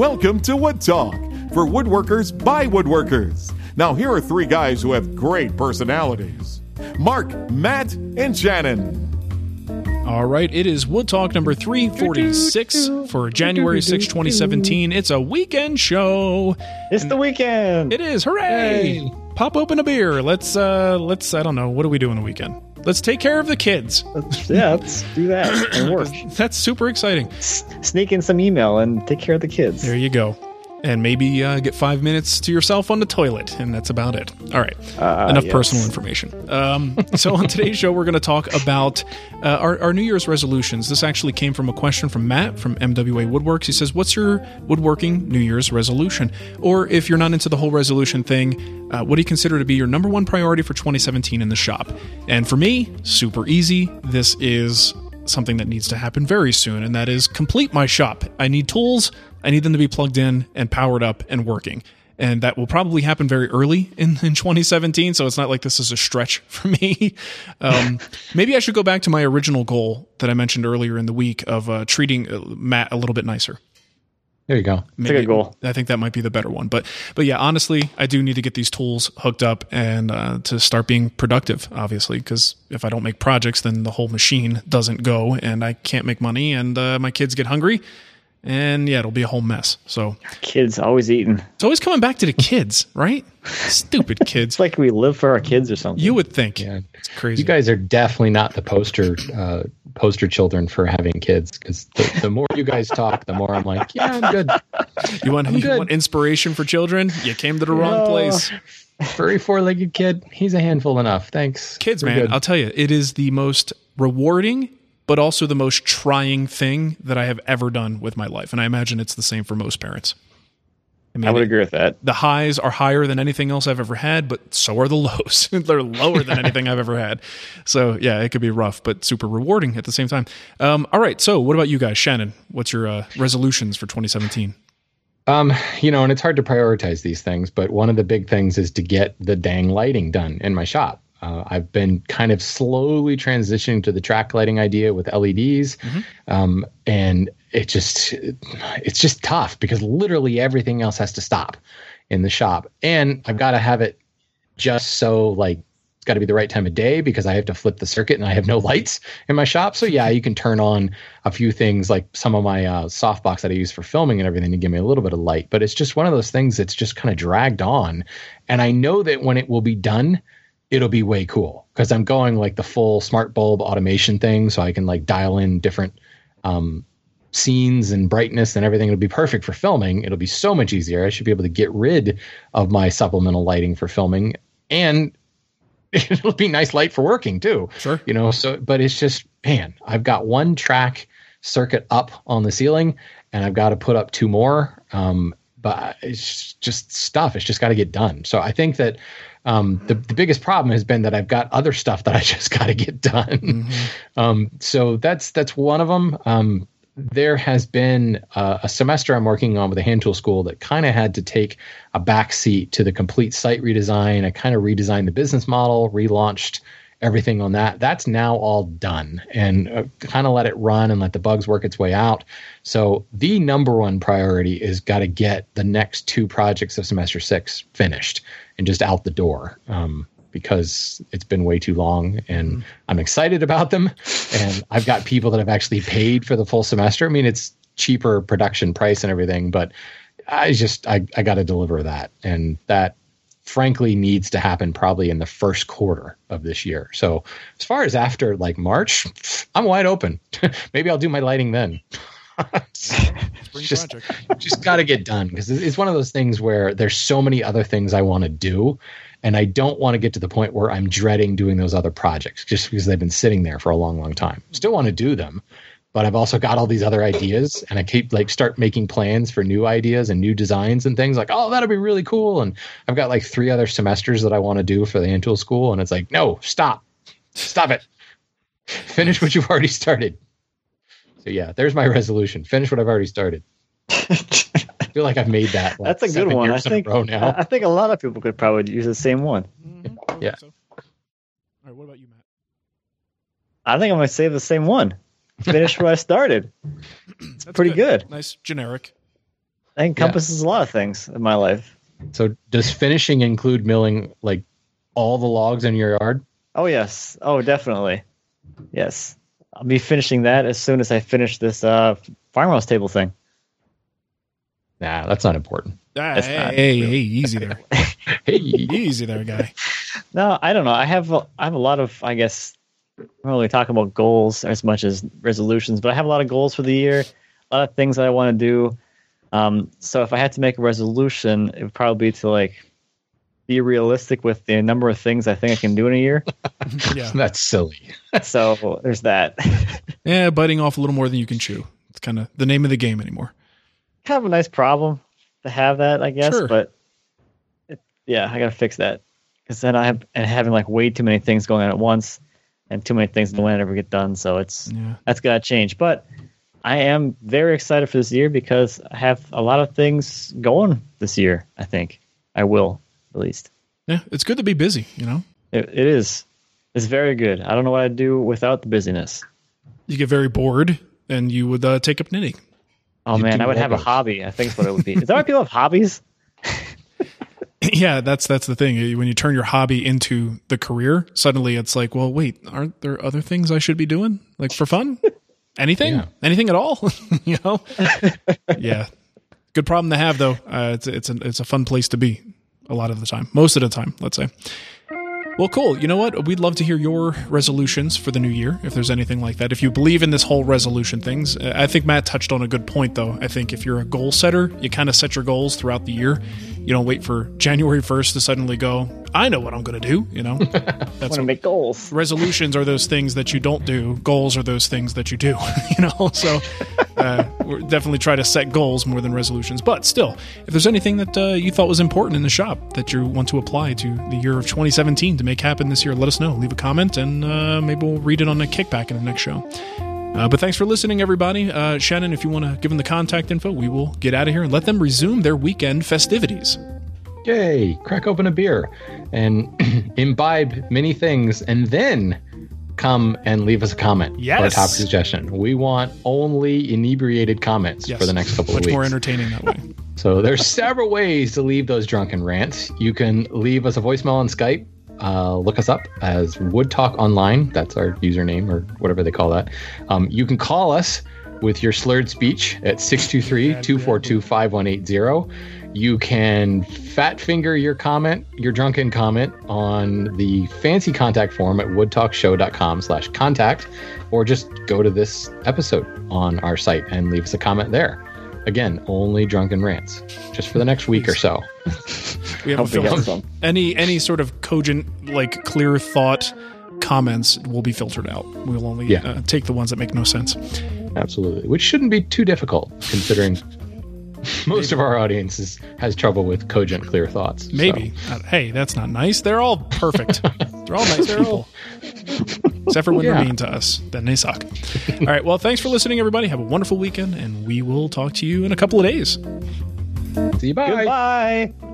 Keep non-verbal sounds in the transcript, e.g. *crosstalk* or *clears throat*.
Welcome to Wood Talk for woodworkers by woodworkers. Now, here are three guys who have great personalities Marc, Matt, and Shannon. All right, it is Wood Talk number 346 for January 6, 2017. It's a weekend show. It's the weekend. It is. Hooray! Pop open a beer. Let's uh let's I don't know, what do we do on the weekend? Let's take care of the kids. Yeah, let's do that and *coughs* work. That's super exciting. S- Sneak in some email and take care of the kids. There you go. And maybe uh, get five minutes to yourself on the toilet, and that's about it. All right, Uh, enough yes. personal information. Um, so on today's show, we're going to talk about uh, our, our New Year's resolutions. This actually came from a question from Matt from MWA Woodworks. He says, "What's your woodworking New Year's resolution?" Or if you're not into the whole resolution thing, uh, what do you consider to be your number one priority for 2017 in the shop? And for me, super easy. This is something that needs to happen very soon, and that is complete my shop. I need tools, I need them to be plugged in and powered up and working. And that will probably happen very early in, in 2017, so it's not like this is a stretch *laughs* for me. Um, *laughs* maybe I should go back to my original goal that I mentioned earlier in the week of uh, treating uh, Matt a little bit nicer. There you go. It's a good goal. I think that might be the better one. But but yeah, honestly, I do need to get these tools hooked up and uh, to start being productive. Obviously, because if I don't make projects, then the whole machine doesn't go, and I can't make money, and uh, my kids get hungry, and yeah, it'll be a whole mess. So Kids always eating. it's always coming back to the kids, right? Stupid *laughs* kids. It's like we live for our kids or something. You would think. Yeah. It's crazy. You guys are definitely not the poster uh, poster children for having kids because the, the more you guys talk, the more I'm like, yeah, I'm good. *laughs* you want you good. want inspiration for children? You came to the wrong No. place. Furry four legged kid, he's a handful enough. Thanks, kids, We're man, good. I'll tell you, it is the most rewarding, but also the most trying thing that I have ever done with my life. And I imagine it's the same for most parents. I mean, I would agree with that. the highs are higher than anything else I've ever had, but so are the lows. *laughs* They're lower than anything I've ever had. So yeah, it could be rough, but super rewarding at the same time. Um, all right. So what about you guys? Shannon, what's your uh, resolutions for 2017? Um, you know, and it's hard to prioritize these things, but one of the big things is to get the dang lighting done in my shop. Uh, I've been kind of slowly transitioning to the track lighting idea with LEDs, um, and it just it's just tough because literally everything else has to stop in the shop, and I've got to have it just so like it's got to be the right time of day because I have to flip the circuit and I have no lights in my shop. So yeah, you can turn on a few things like some of my uh, softbox that I use for filming and everything to give me a little bit of light. But it's just one of those things that's just kind of dragged on, and I know that when it will be done, it'll be way cool because I'm going like the full smart bulb automation thing, so I can like dial in different um, scenes and brightness and everything. It'll be perfect for filming. It'll be so much easier. I should be able to get rid of my supplemental lighting for filming and *laughs* it'll be nice light for working too. Sure. You know, so but it's just man, I've got one track circuit up on the ceiling and I've got to put up two more. Um, but it's just stuff. It's just got to get done. So I think that um, the, the biggest problem has been that I've got other stuff that I *laughs* just got to get done. Um, so that's that's one of them. Um, there has been uh, a semester I'm working on with a hand tool school that kind of had to take a back seat to the complete site redesign. I kind of redesigned the business model, relaunched everything on that. That's now all done and uh, kind of let it run and let the bugs work its way out. So the number one priority is got to get the next two projects of semester six finished and just out the door. Um, because it's been way too long and I'm excited about them. And I've got people that have actually paid for the full semester. I mean, it's cheaper production price and everything, but I just, I, I got to deliver that. And that frankly needs to happen probably in the first quarter of this year. So as far as after like March, I'm wide open. *laughs* Maybe I'll do my lighting then. *laughs* Just- just got to get done because it's one of those things where there's so many other things I want to do. And I don't want to get to the point where I'm dreading doing those other projects just because they've been sitting there for a long, long time. Still want to do them, but I've also got all these other ideas and I keep like start making plans for new ideas and new designs and things like, oh, that'll be really cool. And I've got like three other semesters that I want to do for the hand tool school. And it's like, no, stop, stop it. Finish what you've already started. So yeah, there's my resolution. Finish what I've already started. I feel like I've made that. like, That's a good one. I years in a think now. I think a lot of people could probably use the same one. Mhm, Yeah. so. All right. What about you, Matt? I think I'm gonna say the same one. Finish where I started. That's pretty good. Nice generic. That encompasses a lot of things in my life. So does finishing include milling like all the logs in your yard? Oh yes. Oh definitely. Yes. I'll be finishing that as soon as I finish this uh farmhouse table thing. Nah, that's not important. Ah, That's hey, not hey, real. hey, easy there. *laughs* Hey, Easy there, guy. No, I don't know. I have a, I have a lot of I guess I'm not really talking about goals as much as resolutions, but I have a lot of goals for the year, a lot of things that I want to do. Um, so if I had to make a resolution, it would probably be to like be realistic with the number of things I think I can do in a year. *laughs* Yeah. that's silly. *laughs* so there's that. *laughs* Yeah, biting off a little more than you can chew. It's kind of the name of the game anymore. kind of a nice problem to have that, I guess. Sure. But it, yeah, I gotta fix that because then I have and having like way too many things going on at once, and too many things that won't ever get done. So it's Yeah. that's gotta change. But I am very excited for this year because I have a lot of things going this year. I think I will at least. Yeah, it's good to be busy, you know? It, it is. It's very good. I don't know what I'd do without the busyness. You get very bored and you would uh, take up knitting. Oh You man, I would have a hobby. I think is what it would be. Is that why people have hobbies? *laughs* *laughs* yeah, that's that's the thing. When you turn your hobby into the career, suddenly it's like, well, wait, aren't there other things I should be doing? Like for fun? *laughs* Anything? Yeah. Anything at all? *laughs* you know? yeah. Good problem to have though. Uh, it's it's a it's a fun place to be a lot of the time. Most of the time, let's say. Well, cool. You know what? We'd love to hear your resolutions for the new year, if there's anything like that. If you believe in this whole resolution things, I think Matt touched on a good point, though. I think if you're a goal setter, you kind of set your goals throughout the year. You don't wait for January 1st to suddenly go, I know what I'm going to do. You know, I *laughs* that's want to make goals. resolutions are those things that you don't do. Goals are those things that you do. *laughs* you know, so uh, we're definitely try to set goals more than resolutions. But still, if there's anything that uh, you thought was important in the shop that you want to apply to the year of 2017 to make happen this year, let us know. Leave a comment, and uh, maybe we'll read it on a kickback in the next show. Uh, but thanks for listening, everybody. Uh, Shannon, if you want to give them the contact info, we will get out of here and let them resume their weekend festivities. Yay! Crack open a beer and *clears throat* imbibe many things, and then come and leave us a comment or a Yes. topic suggestion. We want only inebriated comments Yes, for the next couple much of weeks. Much more entertaining that way. *laughs* So there's several ways to leave those drunken rants. You can leave us a voicemail on Skype. Uh, look us up as Wood Talk Online. That's our username or whatever they call that. Um, you can call us with your slurred speech at 623-242-5180. You can fat finger your comment, your drunken comment on the fancy contact form at woodtalkshow.com slash contact, or just go to this episode on our site and leave us a comment there. Again, only drunken rants, just for the next week or so. *laughs* We have a Hope filter. some. Any any sort of cogent, like clear thought comments will be filtered out. We'll only Yeah. uh, take the ones that make no sense. Absolutely, which shouldn't be too difficult considering *laughs* most of our audience is, has trouble with cogent, clear thoughts. so. Maybe. Uh, hey, that's not nice. They're all perfect. *laughs* They're all nice people. Except for when Yeah. they're mean to us. Then they suck. all right. Well, thanks for listening, everybody. Have a wonderful weekend, and we will talk to you in a couple of days. See you. Bye. Goodbye.